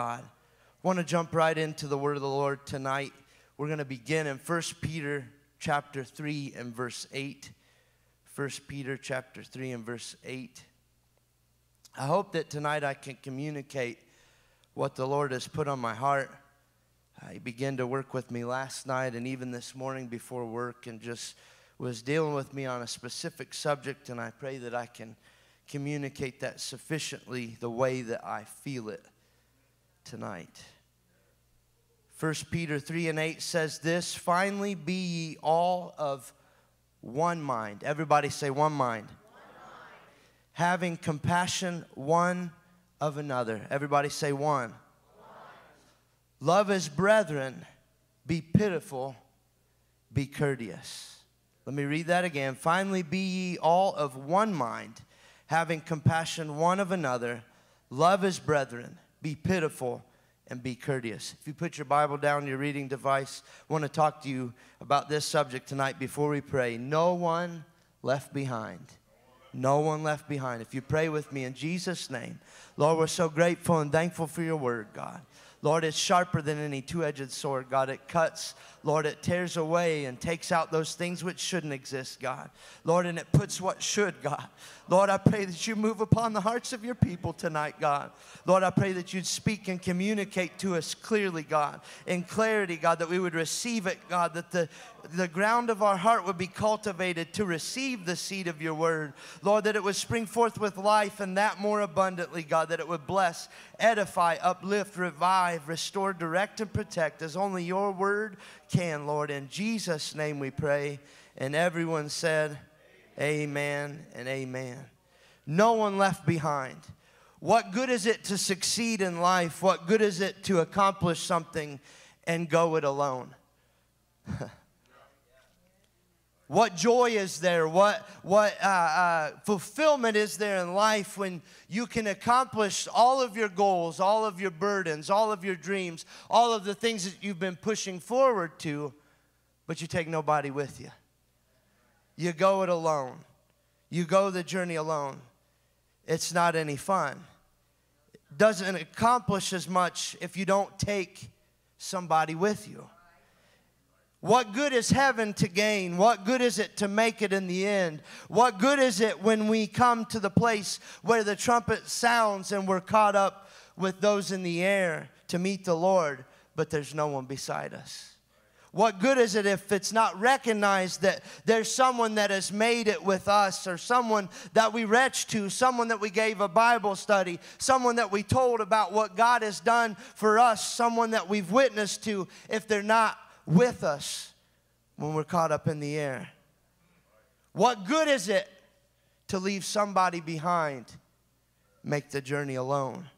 God. I want to jump right into the word of the Lord tonight. We're going to begin in 1 Peter chapter 3 and verse 8. 1 Peter chapter 3 and verse 8. I hope that tonight I can communicate what the Lord has put on my heart. He began to work with me last night and even this morning before work and just was dealing with me on a specific subject, and I pray that I can communicate that sufficiently the way that I feel it tonight. 1 Peter 3 and 8 says this Finally, be ye all of one mind. Everybody say one mind. One mind. Having compassion one of another. Everybody say one. one. Love as brethren. Be pitiful. Be courteous. Let me read that again. Finally, be ye all of one mind, having compassion one of another. Love as brethren. Be pitiful and be courteous. If you put your Bible down, your reading device, I want to talk to you about this subject tonight before we pray. No one left behind. No one left behind. If you pray with me in Jesus' name, Lord, we're so grateful and thankful for your word, God. Lord, it's sharper than any two edged sword, God. It cuts, Lord, it tears away and takes out those things which shouldn't exist, God. Lord, and it puts what should, God. Lord, I pray that you move upon the hearts of your people tonight, God. Lord, I pray that you'd speak and communicate to us clearly, God, in clarity, God, that we would receive it, God, that the, the ground of our heart would be cultivated to receive the seed of your word. Lord, that it would spring forth with life and that more abundantly, God, that it would bless, edify, uplift, revive, restore, direct, and protect as only your word can, Lord. In Jesus' name we pray. And everyone said, Amen and amen. No one left behind. What good is it to succeed in life? What good is it to accomplish something and go it alone? what joy is there? What, what uh, uh, fulfillment is there in life when you can accomplish all of your goals, all of your burdens, all of your dreams, all of the things that you've been pushing forward to, but you take nobody with you? You go it alone. You go the journey alone. It's not any fun. It doesn't accomplish as much if you don't take somebody with you. What good is heaven to gain? What good is it to make it in the end? What good is it when we come to the place where the trumpet sounds and we're caught up with those in the air to meet the Lord, but there's no one beside us? What good is it if it's not recognized that there's someone that has made it with us, or someone that we retched to, someone that we gave a Bible study, someone that we told about what God has done for us, someone that we've witnessed to, if they're not with us when we're caught up in the air? What good is it to leave somebody behind, make the journey alone?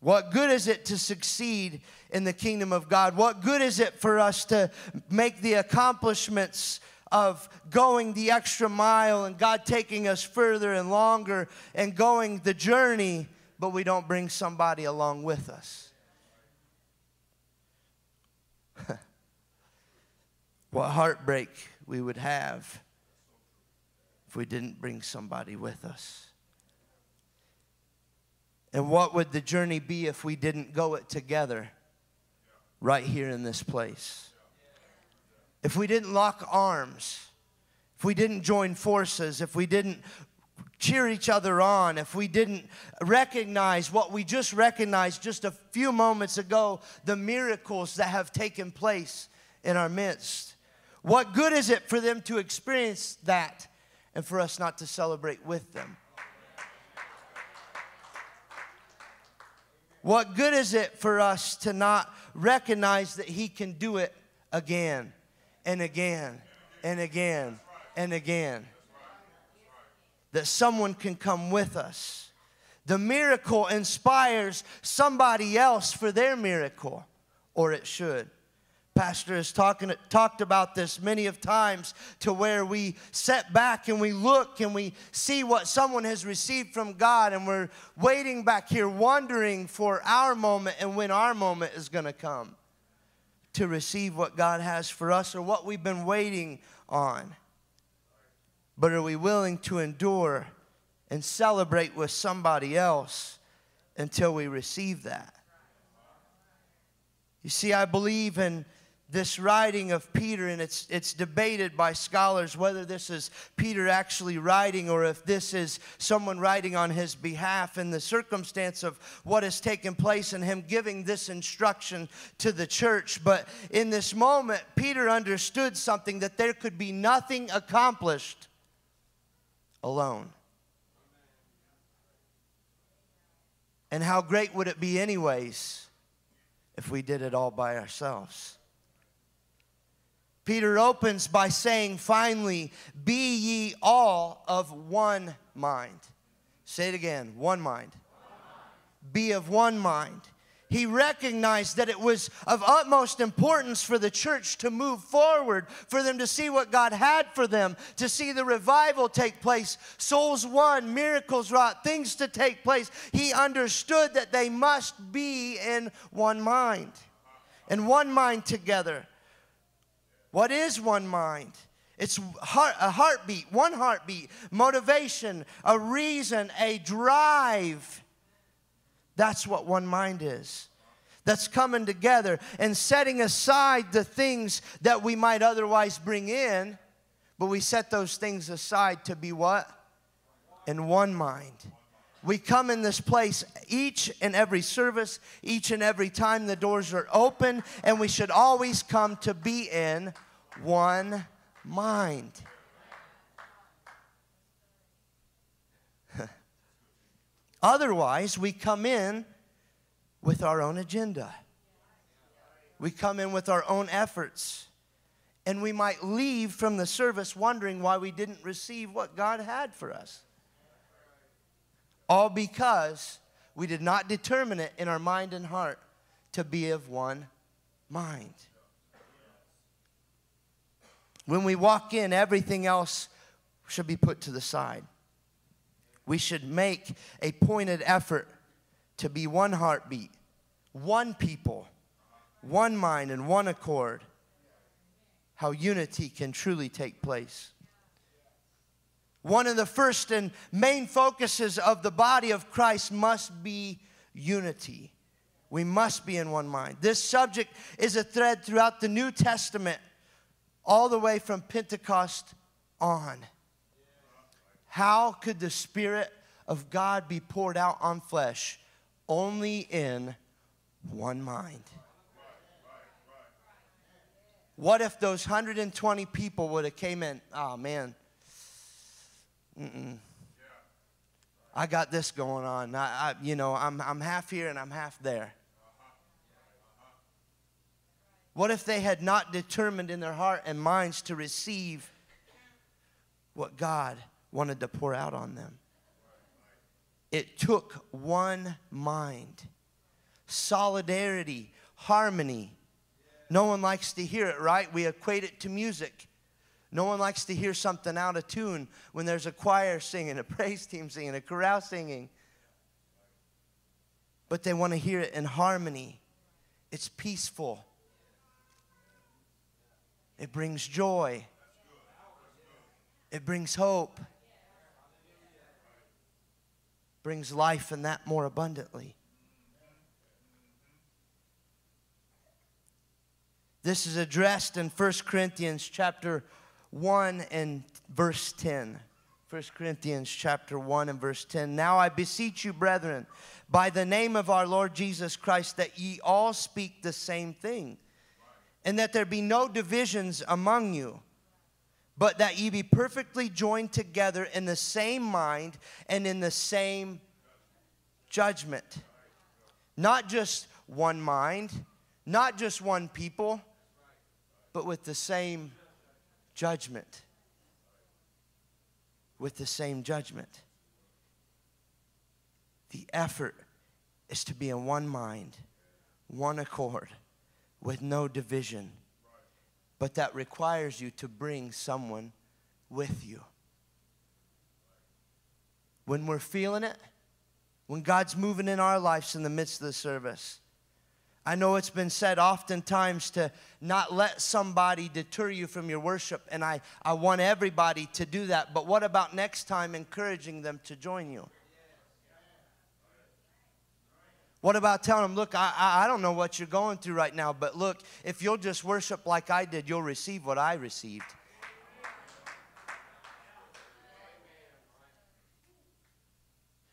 What good is it to succeed in the kingdom of God? What good is it for us to make the accomplishments of going the extra mile and God taking us further and longer and going the journey, but we don't bring somebody along with us? What heartbreak we would have if we didn't bring somebody with us. And what would the journey be if we didn't go it together right here in this place? If we didn't lock arms, if we didn't join forces, if we didn't cheer each other on, if we didn't recognize what we just recognized just a few moments ago, the miracles that have taken place in our midst. What good is it for them to experience that and for us not to celebrate with them? What good is it for us to not recognize that He can do it again and again and again and again? That someone can come with us. The miracle inspires somebody else for their miracle, or it should. Pastor has talking, talked about this many of times to where we set back and we look and we see what someone has received from God and we're waiting back here wondering for our moment and when our moment is going to come to receive what God has for us or what we've been waiting on. But are we willing to endure and celebrate with somebody else until we receive that. You see, I believe in this writing of Peter, and it's, it's debated by scholars whether this is Peter actually writing or if this is someone writing on his behalf in the circumstance of what has taken place and him giving this instruction to the church. But in this moment, Peter understood something that there could be nothing accomplished alone. And how great would it be, anyways, if we did it all by ourselves? Peter opens by saying, finally, be ye all of one mind. Say it again one mind. Be of one mind he recognized that it was of utmost importance for the church to move forward, for them to see what God had for them, to see the revival take place, souls won, miracles wrought, things to take place. He understood that they must be in one mind, in one mind together. What is one mind? It's heart, a heartbeat, one heartbeat, motivation, a reason, a drive that's what one mind is. That's coming together and setting aside the things that we might otherwise bring in, but we set those things aside to be what? In one mind. We come in this place each and every service, each and every time the doors are open, and we should always come to be in one mind. Otherwise, we come in with our own agenda. We come in with our own efforts. And we might leave from the service wondering why we didn't receive what God had for us. All because we did not determine it in our mind and heart to be of one mind. When we walk in, everything else should be put to the side. We should make a pointed effort to be one heartbeat, one people, one mind, and one accord. How unity can truly take place. One of the first and main focuses of the body of Christ must be unity. We must be in one mind. This subject is a thread throughout the New Testament, all the way from Pentecost on. How could the Spirit of God be poured out on flesh? Only in one mind. What if those 120 people would have came in? Oh man, Mm-mm. I got this going on. I, I, you know, I'm, I'm half here and I'm half there. What if they had not determined in their heart and minds to receive what God wanted to pour out on them. It took one mind, solidarity, harmony. No one likes to hear it, right? We equate it to music. No one likes to hear something out of tune when there's a choir singing, a praise team singing, a chorale singing. But they want to hear it in harmony. It's peaceful. It brings joy. It brings hope brings life and that more abundantly. This is addressed in 1 Corinthians chapter 1 and verse 10. 1 Corinthians chapter 1 and verse 10. Now I beseech you, brethren, by the name of our Lord Jesus Christ, that ye all speak the same thing, and that there be no divisions among you but that ye be perfectly joined together in the same mind and in the same judgment. Not just one mind, not just one people, but with the same judgment. With the same judgment. The effort is to be in one mind, one accord, with no division but that requires you to bring someone with you. When we're feeling it, when God's moving in our lives in the midst of the service, I know it's been said oftentimes to not let somebody deter you from your worship, and I, I want everybody to do that. But what about next time encouraging them to join you? What about telling them, look, I, I, I don't know what you're going through right now, but look, if you'll just worship like I did, you'll receive what I received.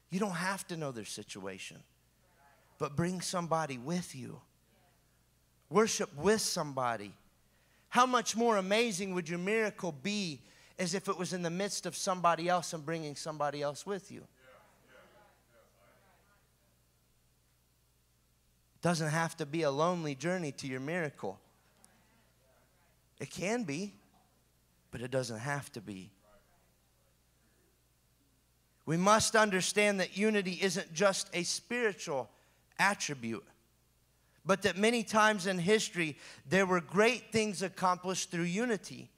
You don't have to know their situation, but bring somebody with you. Worship with somebody. How much more amazing would your miracle be as if it was in the midst of somebody else and bringing somebody else with you? Doesn't have to be a lonely journey to your miracle. It can be, but it doesn't have to be. We must understand that unity isn't just a spiritual attribute, but that many times in history there were great things accomplished through unity.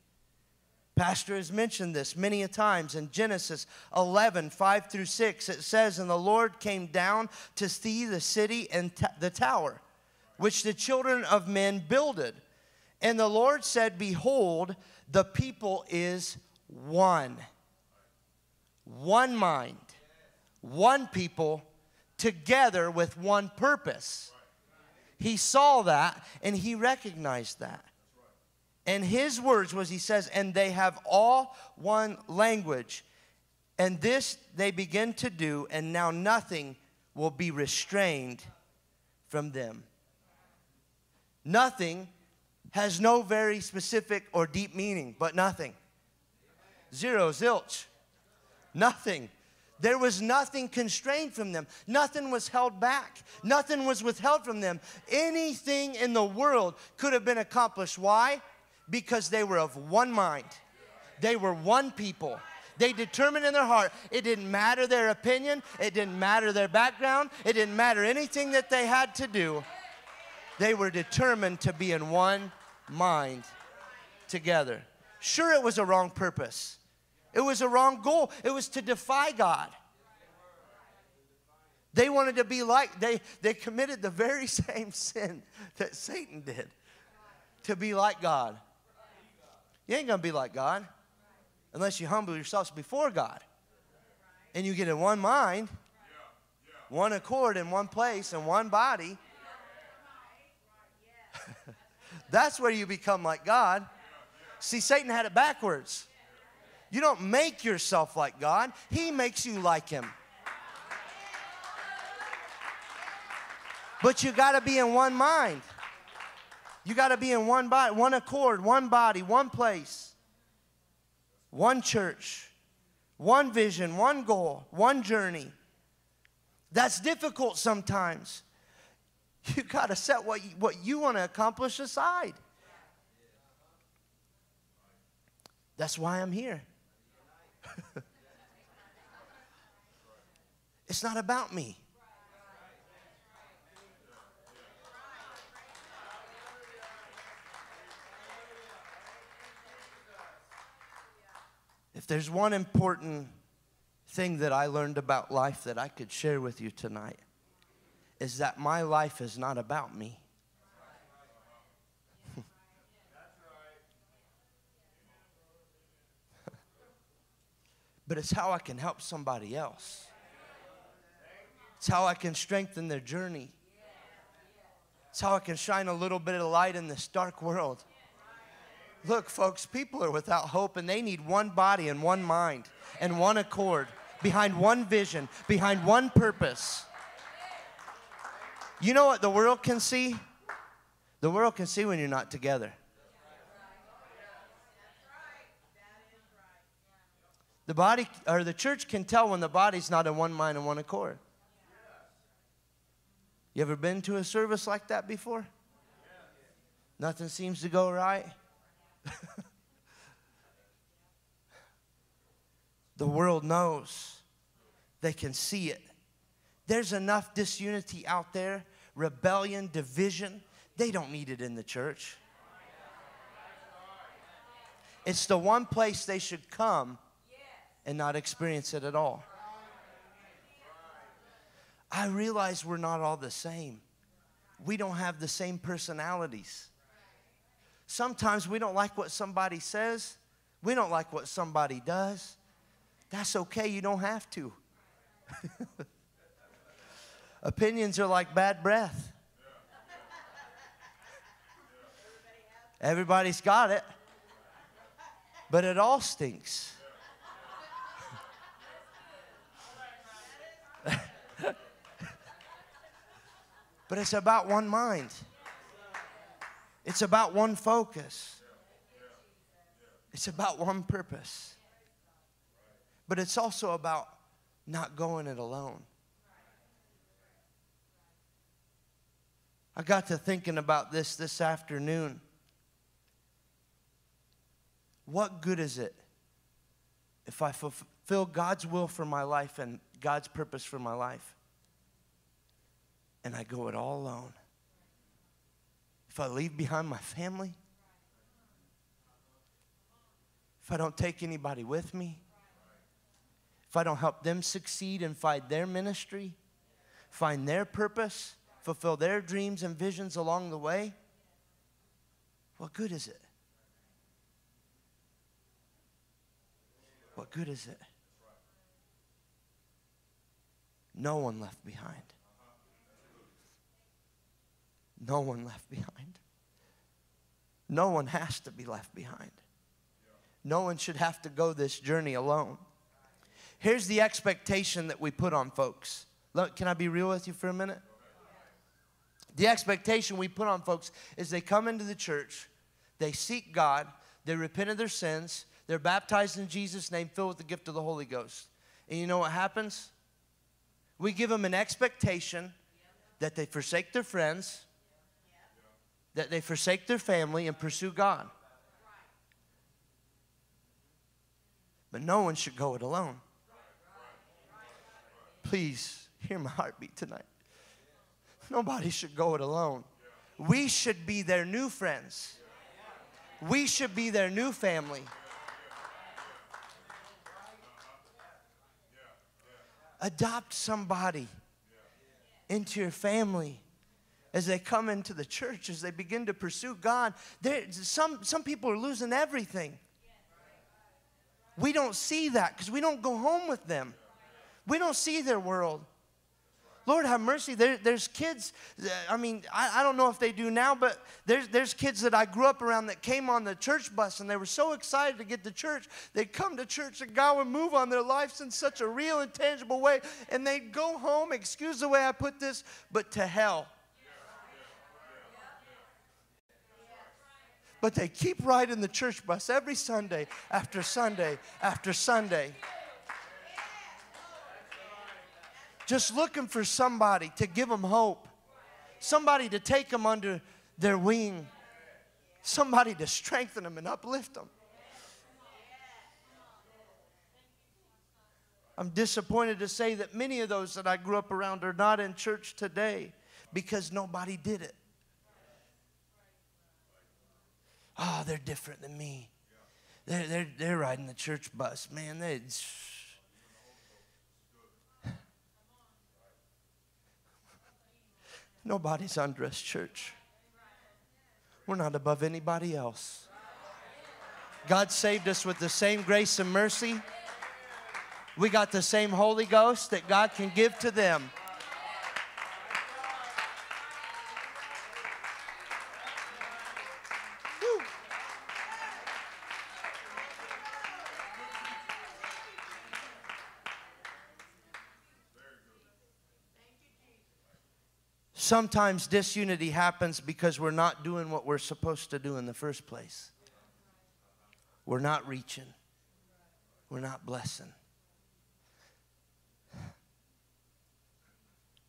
Pastor has mentioned this many a times in Genesis 11, 5 through 6. It says, And the Lord came down to see the city and the tower, which the children of men builded. And the Lord said, Behold, the people is one. One mind, one people, together with one purpose. He saw that and he recognized that. And his words was, he says, and they have all one language. And this they begin to do, and now nothing will be restrained from them. Nothing has no very specific or deep meaning, but nothing. Zero, zilch. Nothing. There was nothing constrained from them. Nothing was held back. Nothing was withheld from them. Anything in the world could have been accomplished. Why? because they were of one mind. They were one people. They determined in their heart it didn't matter their opinion, it didn't matter their background, it didn't matter anything that they had to do. They were determined to be in one mind together. Sure, it was a wrong purpose, it was a wrong goal, it was to defy God. They wanted to be like, they, they committed the very same sin that Satan did to be like God. You ain't going to be like God unless you humble yourselves before God. And you get in one mind, one accord, in one place, in one body. That's where you become like God. See, Satan had it backwards. You don't make yourself like God, He makes you like Him. But you got to be in one mind. You got to be in one body, one accord, one body, one place, one church, one vision, one goal, one journey. That's difficult sometimes. You got to set what you, what you want to accomplish aside. That's why I'm here. it's not about me. If there's one important thing that I learned about life that I could share with you tonight, is that my life is not about me. But it's how I can help somebody else. It's how I can strengthen their journey. It's how I can shine a little bit of light in this dark world. Look, folks, people are without hope and they need one body and one mind and one accord behind one vision, behind one purpose. You know what the world can see? The world can see when you're not together. The body or the church can tell when the body's not in one mind and one accord. You ever been to a service like that before? Nothing seems to go right. the world knows. They can see it. There's enough disunity out there, rebellion, division. They don't need it in the church. It's the one place they should come and not experience it at all. I realize we're not all the same. We don't have the same personalities. Sometimes we don't like what somebody says, we don't like what somebody does. That's okay, you don't have to. Opinions are like bad breath. Everybody's got it, but it all stinks. But it's about one mind, it's about one focus, it's about one purpose. But it's also about not going it alone. I got to thinking about this this afternoon. What good is it if I fulfill God's will for my life and God's purpose for my life and I go it all alone? If I leave behind my family, if I don't take anybody with me, if I don't help them succeed and find their ministry, find their purpose, fulfill their dreams and visions along the way, what good is it? What good is it? No one left behind. No one left behind. No one has to be left behind. No one should have to go this journey alone. Here's the expectation that we put on folks. Can I be real with you for a minute? The expectation we put on folks is they come into the church, they seek God, they repent of their sins, they're baptized in Jesus' name, filled with the gift of the Holy Ghost. And you know what happens? We give them an expectation that they forsake their friends, that they forsake their family and pursue God. But no one should go it alone. Please hear my heartbeat tonight. Nobody should go it alone. We should be their new friends. We should be their new family. Adopt somebody into your family as they come into the church, as they begin to pursue God. Some, some people are losing everything. We don't see that because we don't go home with them. We don't see their world. Lord have mercy. There, there's kids, I mean, I, I don't know if they do now, but there's, there's kids that I grew up around that came on the church bus and they were so excited to get to church. They'd come to church and God would move on their lives in such a real and tangible way. And they'd go home, excuse the way I put this, but to hell. But they keep riding the church bus every Sunday after Sunday after Sunday. just looking for somebody to give them hope, somebody to take them under their wing, somebody to strengthen them and uplift them. I'm disappointed to say that many of those that I grew up around are not in church today because nobody did it. Oh, they're different than me. They're, they're, they're riding the church bus. Man, they Nobody's undressed church. We're not above anybody else. God saved us with the same grace and mercy. We got the same Holy Ghost that God can give to them. Sometimes disunity happens because we're not doing what we're supposed to do in the first place. We're not reaching, we're not blessing,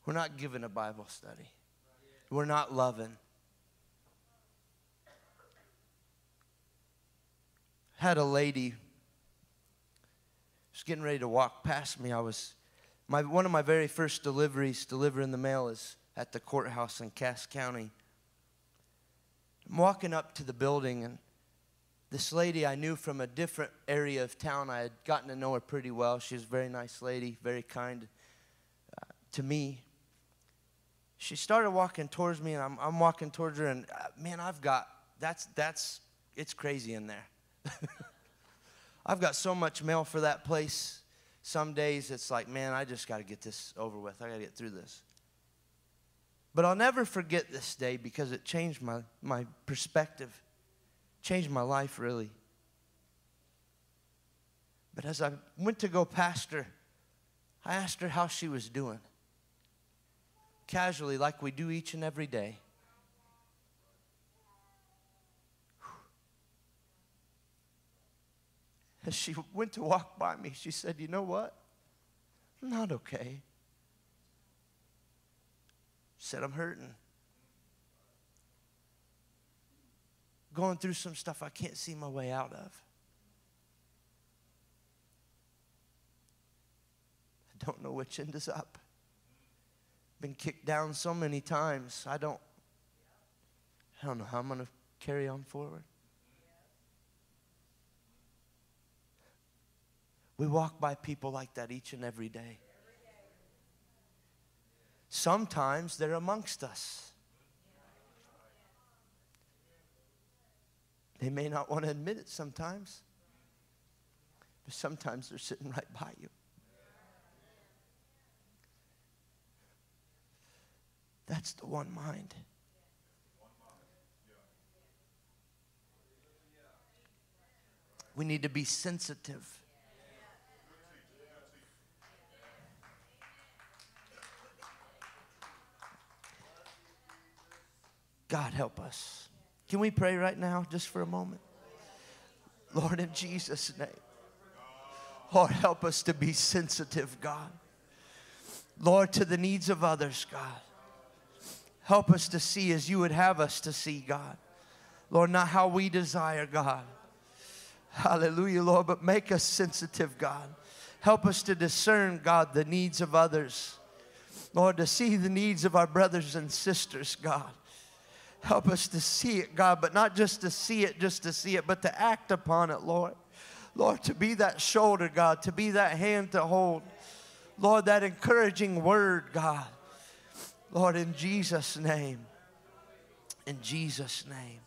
we're not giving a Bible study, we're not loving. Had a lady was getting ready to walk past me. I was my one of my very first deliveries, delivering the mail is at the courthouse in Cass County. I'm walking up to the building, and this lady I knew from a different area of town, I had gotten to know her pretty well. She was a very nice lady, very kind uh, to me. She started walking towards me, and I'm, I'm walking towards her, and uh, man, I've got, that's, that's, it's crazy in there. I've got so much mail for that place. Some days it's like, man, I just got to get this over with. I got to get through this. But I'll never forget this day because it changed my, my perspective, changed my life really. But as I went to go past her, I asked her how she was doing. Casually, like we do each and every day. As she went to walk by me, she said, You know what? I'm not okay. Said, I'm hurting. Going through some stuff I can't see my way out of. I don't know which end is up. Been kicked down so many times. I don't I don't know how I'm going to carry on forward. We walk by people like that each and every day. Sometimes they're amongst us. They may not want to admit it sometimes, but sometimes they're sitting right by you. That's the one mind. We need to be sensitive. God, help us. Can we pray right now, just for a moment? Lord, in Jesus' name. Lord, help us to be sensitive, God. Lord, to the needs of others, God. Help us to see as you would have us to see, God. Lord, not how we desire, God. Hallelujah, Lord, but make us sensitive, God. Help us to discern, God, the needs of others. Lord, to see the needs of our brothers and sisters, God. Help us to see it, God, but not just to see it, just to see it, but to act upon it, Lord. Lord, to be that shoulder, God, to be that hand to hold. Lord, that encouraging word, God. Lord, in Jesus' name. In Jesus' name.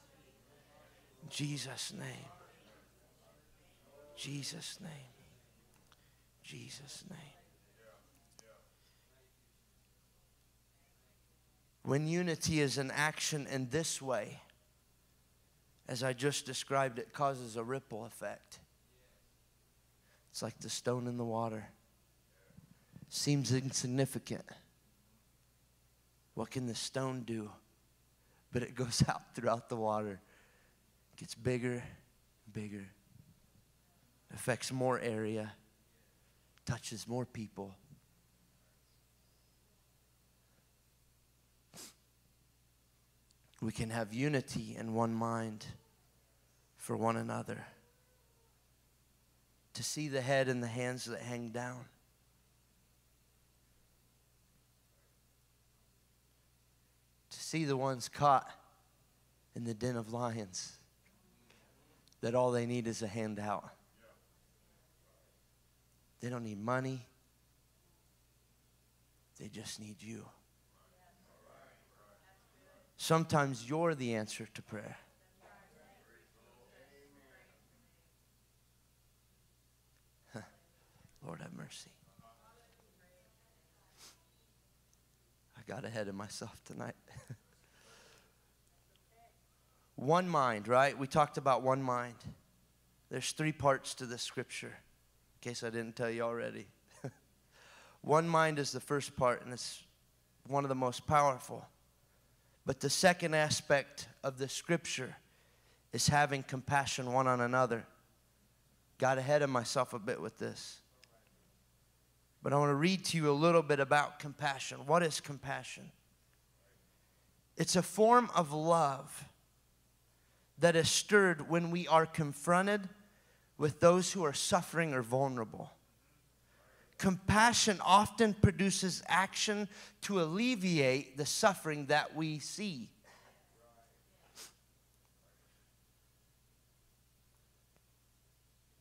In Jesus' name. Jesus' name. Jesus' name. When unity is an action in this way, as I just described, it causes a ripple effect. It's like the stone in the water. Seems insignificant. What can the stone do? But it goes out throughout the water, gets bigger, bigger, affects more area, touches more people. We can have unity and one mind for one another. To see the head and the hands that hang down. To see the ones caught in the den of lions that all they need is a handout. They don't need money, they just need you. Sometimes you're the answer to prayer. Lord have mercy. I got ahead of myself tonight. one mind, right? We talked about one mind. There's three parts to this scripture, in case I didn't tell you already. one mind is the first part, and it's one of the most powerful. But the second aspect of the scripture is having compassion one on another. Got ahead of myself a bit with this. But I want to read to you a little bit about compassion. What is compassion? It's a form of love that is stirred when we are confronted with those who are suffering or vulnerable. Compassion often produces action to alleviate the suffering that we see.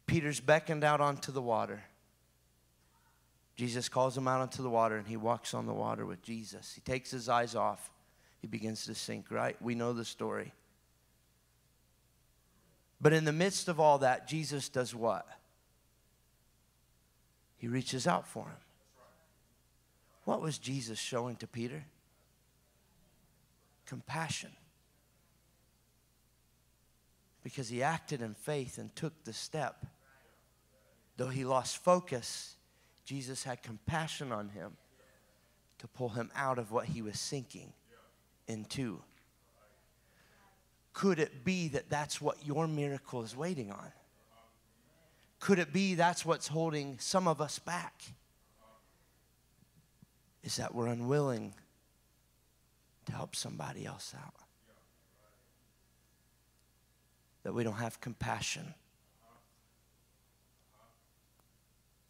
Peter's beckoned out onto the water. Jesus calls him out onto the water and he walks on the water with Jesus. He takes his eyes off. He begins to sink, right? We know the story. But in the midst of all that, Jesus does what? He reaches out for him. What was Jesus showing to Peter? compassion. Because he acted in faith and took the step. Though he lost focus, Jesus had compassion on him to pull him out of what he was sinking into. Could it be that that's what your miracle is waiting on? Could it be that's what's holding some of us back? Is that we're unwilling to help somebody else out? That we don't have compassion.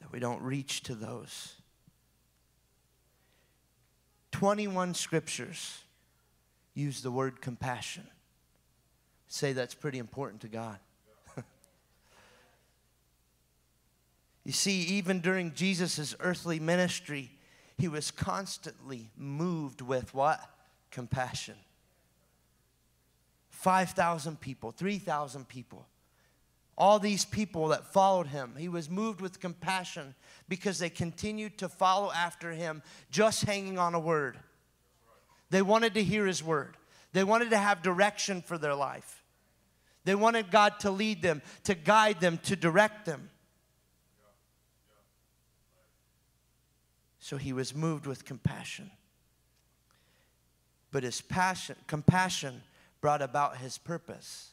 That we don't reach to those. 21 scriptures use the word compassion. Say that's pretty important to God. You see, even during Jesus' earthly ministry, he was constantly moved with what? Compassion. 5,000 people, 3,000 people, all these people that followed him, he was moved with compassion because they continued to follow after him, just hanging on a word. They wanted to hear his word, they wanted to have direction for their life. They wanted God to lead them, to guide them, to direct them. So he was moved with compassion. But his passion, compassion brought about his purpose.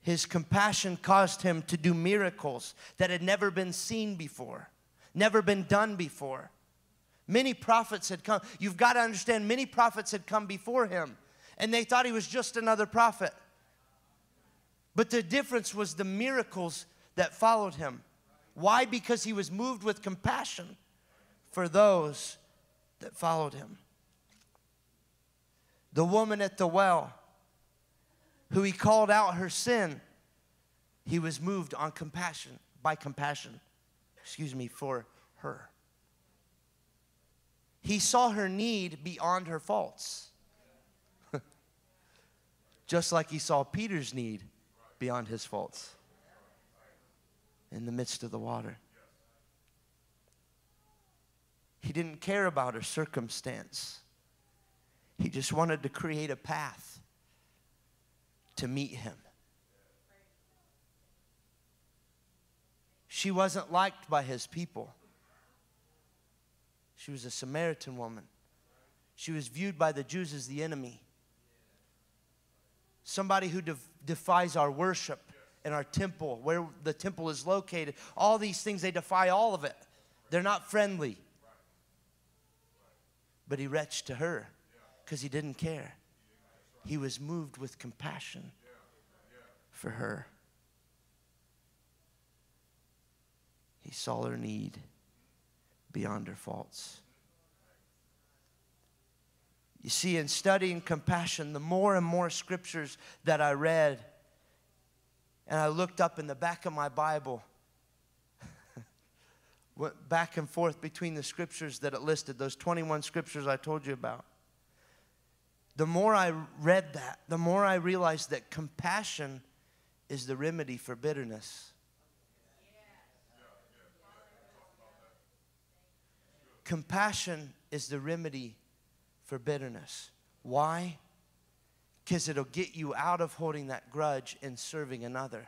His compassion caused him to do miracles that had never been seen before, never been done before. Many prophets had come. You've got to understand, many prophets had come before him, and they thought he was just another prophet. But the difference was the miracles that followed him. Why? Because he was moved with compassion for those that followed him. The woman at the well, who he called out her sin, he was moved on compassion, by compassion, excuse me, for her. He saw her need beyond her faults. Just like he saw Peter's need beyond his faults in the midst of the water. He didn't care about her circumstance. He just wanted to create a path to meet him. She wasn't liked by his people. She was a Samaritan woman. She was viewed by the Jews as the enemy. Somebody who defies our worship in our temple, where the temple is located. All these things, they defy all of it. They're not friendly. But he retched to her because he didn't care. He was moved with compassion for her. He saw her need beyond her faults. You see, in studying compassion, the more and more scriptures that I read, and I looked up in the back of my Bible, went back and forth between the scriptures that it listed, those 21 scriptures I told you about. The more I read that, the more I realized that compassion is the remedy for bitterness. Compassion is the remedy for bitterness. Why? Because it'll get you out of holding that grudge and serving another.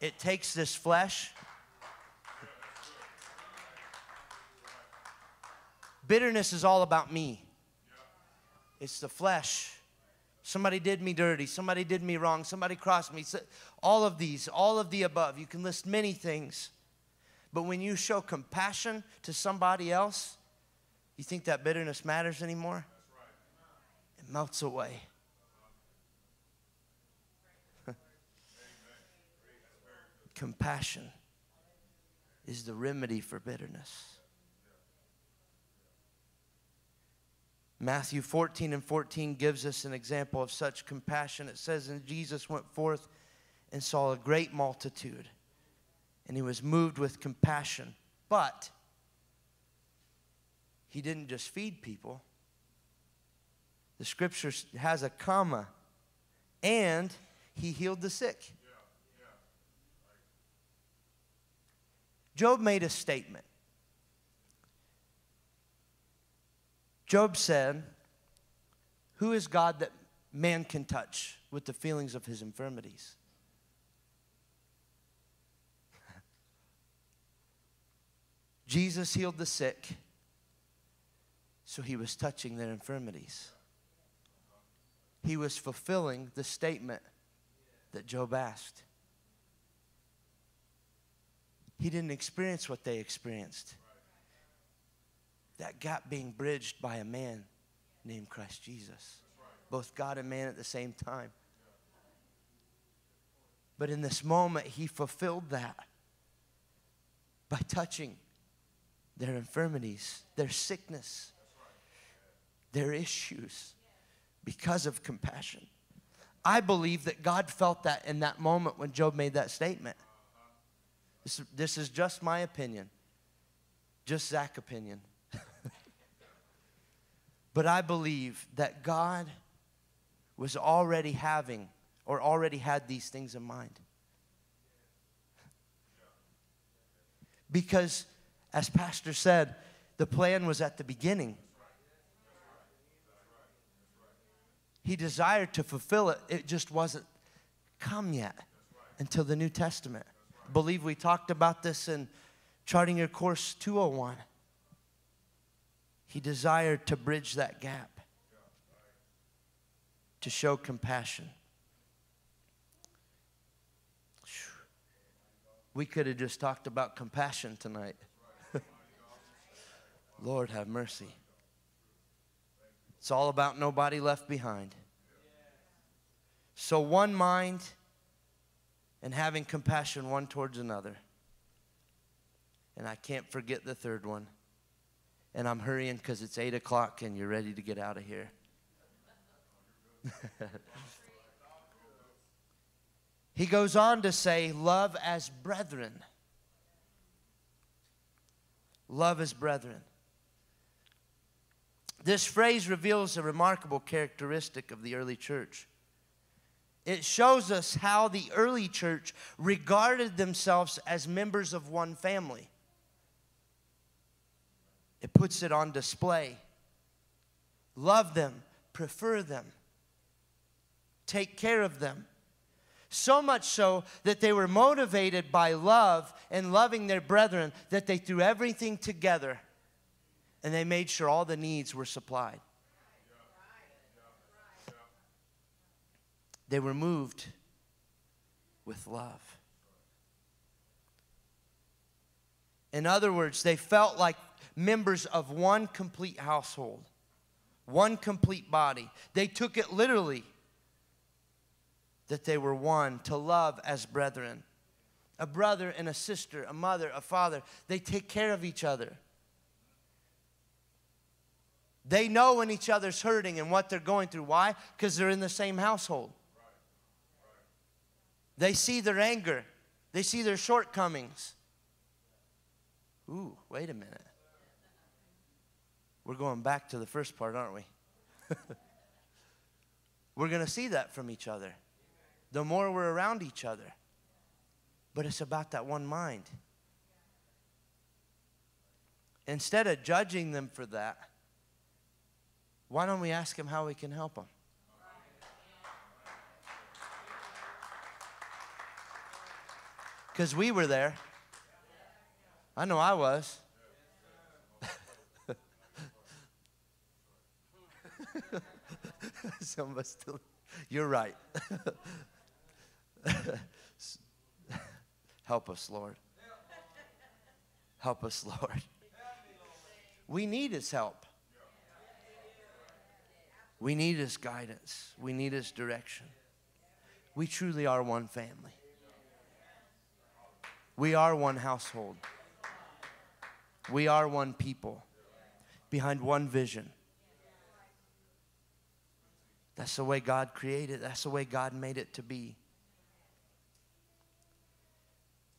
It takes this flesh. Bitterness is all about me. It's the flesh. Somebody did me dirty. Somebody did me wrong. Somebody crossed me. All of these, all of the above. You can list many things. But when you show compassion to somebody else, you think that bitterness matters anymore? Melts away. Compassion is the remedy for bitterness. Matthew 14 and 14 gives us an example of such compassion. It says, And Jesus went forth and saw a great multitude, and he was moved with compassion. But he didn't just feed people, the scripture has a comma, and he healed the sick. Job made a statement. Job said, Who is God that man can touch with the feelings of his infirmities? Jesus healed the sick, so he was touching their infirmities. He was fulfilling the statement that Job asked. He didn't experience what they experienced. That gap being bridged by a man named Christ Jesus. Both God and man at the same time. But in this moment, he fulfilled that by touching their infirmities, their sickness, their issues because of compassion. I believe that God felt that in that moment when Job made that statement. This, this is just my opinion, just Zach's opinion. but I believe that God was already having or already had these things in mind. Because as Pastor said, the plan was at the beginning. He desired to fulfill it, it just wasn't come yet until the New Testament. I believe we talked about this in Charting Your Course 201. He desired to bridge that gap, to show compassion. We could have just talked about compassion tonight. Lord, have mercy. It's all about nobody left behind. So, one mind and having compassion one towards another. And I can't forget the third one. And I'm hurrying because it's 8 o'clock and you're ready to get out of here. he goes on to say, Love as brethren. Love as brethren. This phrase reveals a remarkable characteristic of the early church. It shows us how the early church regarded themselves as members of one family. It puts it on display. Love them, prefer them, take care of them. So much so that they were motivated by love and loving their brethren that they threw everything together and they made sure all the needs were supplied. They were moved with love. In other words, they felt like members of one complete household, one complete body. They took it literally that they were one to love as brethren. A brother and a sister, a mother, a father, they take care of each other. They know when each other's hurting and what they're going through. Why? Because they're in the same household. They see their anger, they see their shortcomings. Ooh, wait a minute. We're going back to the first part, aren't we? we're going to see that from each other the more we're around each other. But it's about that one mind. Instead of judging them for that, why don't we ask him how we can help him? Because we were there. I know I was. Some of us still, you're right. Help us, Lord. Help us, Lord. We need His help. We need His guidance. We need His direction. We truly are one family. We are one household. We are one people behind one vision. That's the way God created, that's the way God made it to be.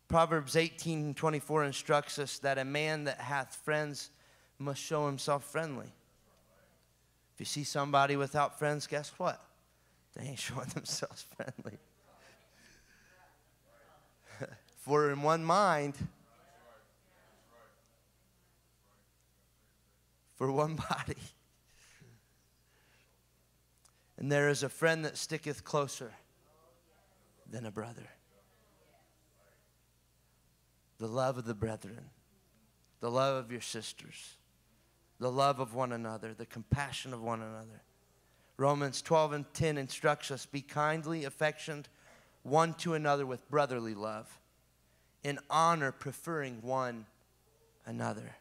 Proverbs 18 24 instructs us that a man that hath friends must show himself friendly. If you see somebody without friends, guess what? They ain't showing themselves friendly. For in one mind, for one body, And there is a friend that sticketh closer than a brother. The love of the brethren, the love of your sisters, the love of one another, the compassion of one another. Romans 12 and 10 instructs us be kindly affectioned one to another with brotherly love, in honor preferring one another.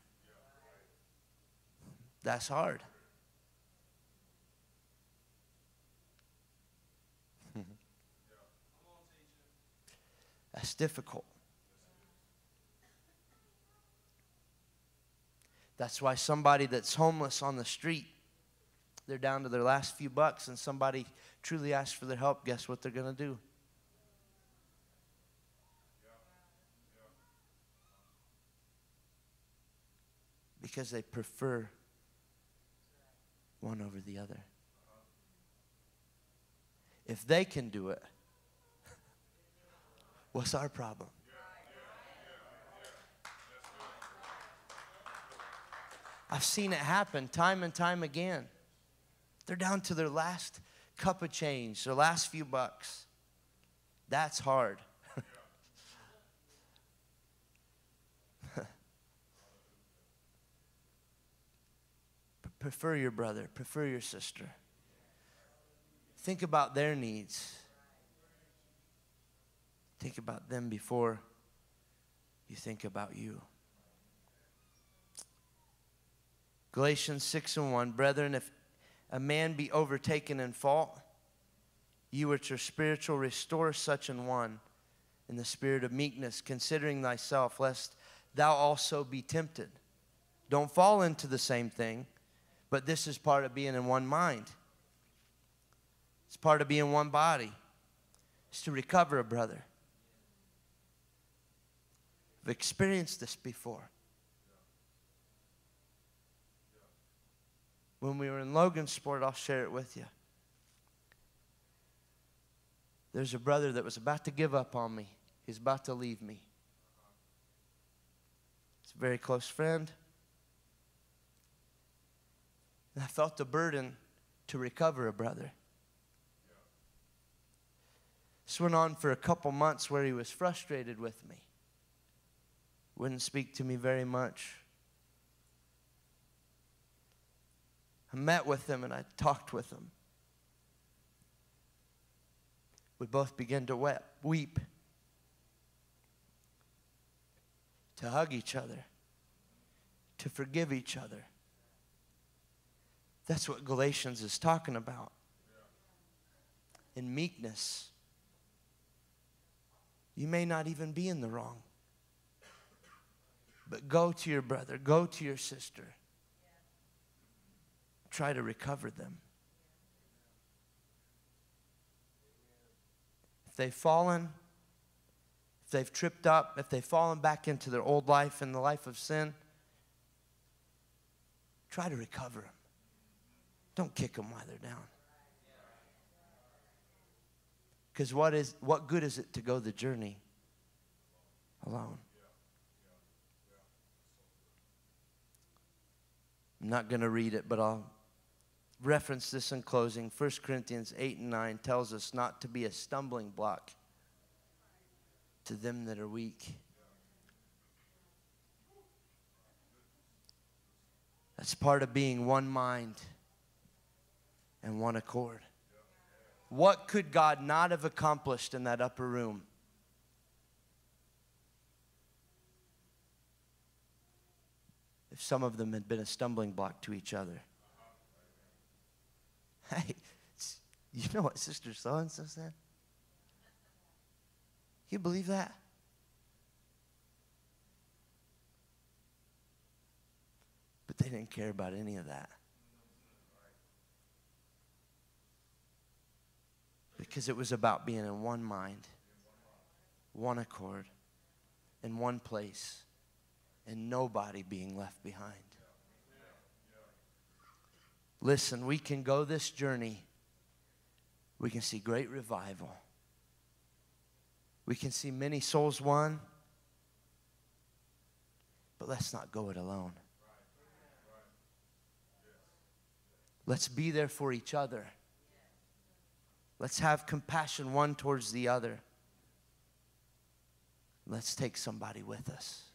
That's hard. That's difficult. That's why somebody that's homeless on the street, they're down to their last few bucks, and somebody truly asks for their help, guess what they're going to do? Because they prefer one over the other. If they can do it, what's our problem? I've seen it happen time and time again. They're down to their last cup of change, their last few bucks. That's hard. prefer your brother, prefer your sister. Think about their needs. Think about them before you think about you. Galatians 6 and 1 Brethren, if a man be overtaken in fault, you which are spiritual, restore such an one in the spirit of meekness, considering thyself, lest thou also be tempted. Don't fall into the same thing, but this is part of being in one mind. It's part of being one body. It's to recover a brother. I've experienced this before. When we were in Logansport, I'll share it with you. There's a brother that was about to give up on me. He's about to leave me. It's a very close friend. And I felt the burden to recover a brother. This went on for a couple months where he was frustrated with me. Wouldn't speak to me very much. I met with them and I talked with them. We both began to weep, weep, to hug each other, to forgive each other. That's what Galatians is talking about. In meekness, you may not even be in the wrong. But go to your brother, go to your sister try to recover them. If they've fallen, if they've tripped up, if they've fallen back into their old life and the life of sin, try to recover them. Don't kick them while they're down. Because what, is, what good is it to go the journey alone? I'm not going to read it, but I'll reference this in closing. 1 Corinthians 8 and 9 tells us not to be a stumbling block to them that are weak. That's part of being one mind and one accord. What could God not have accomplished in that upper room? If some of them had been a stumbling block to each other. Hey, you know what Sister So and so said? You believe that? But they didn't care about any of that. Because it was about being in one mind, one accord, in one place, and nobody being left behind. Listen, we can go this journey. We can see great revival. We can see many souls won. But let's not go it alone. Let's be there for each other. Let's have compassion one towards the other. Let's take somebody with us.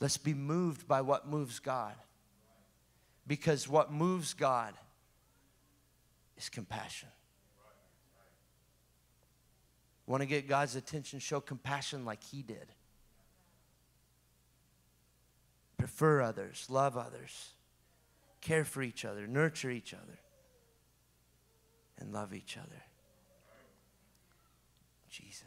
Let's be moved by what moves God. Because what moves God is compassion. Want to get God's attention? Show compassion like He did. Prefer others, love others, care for each other, nurture each other, and love each other. Jesus'.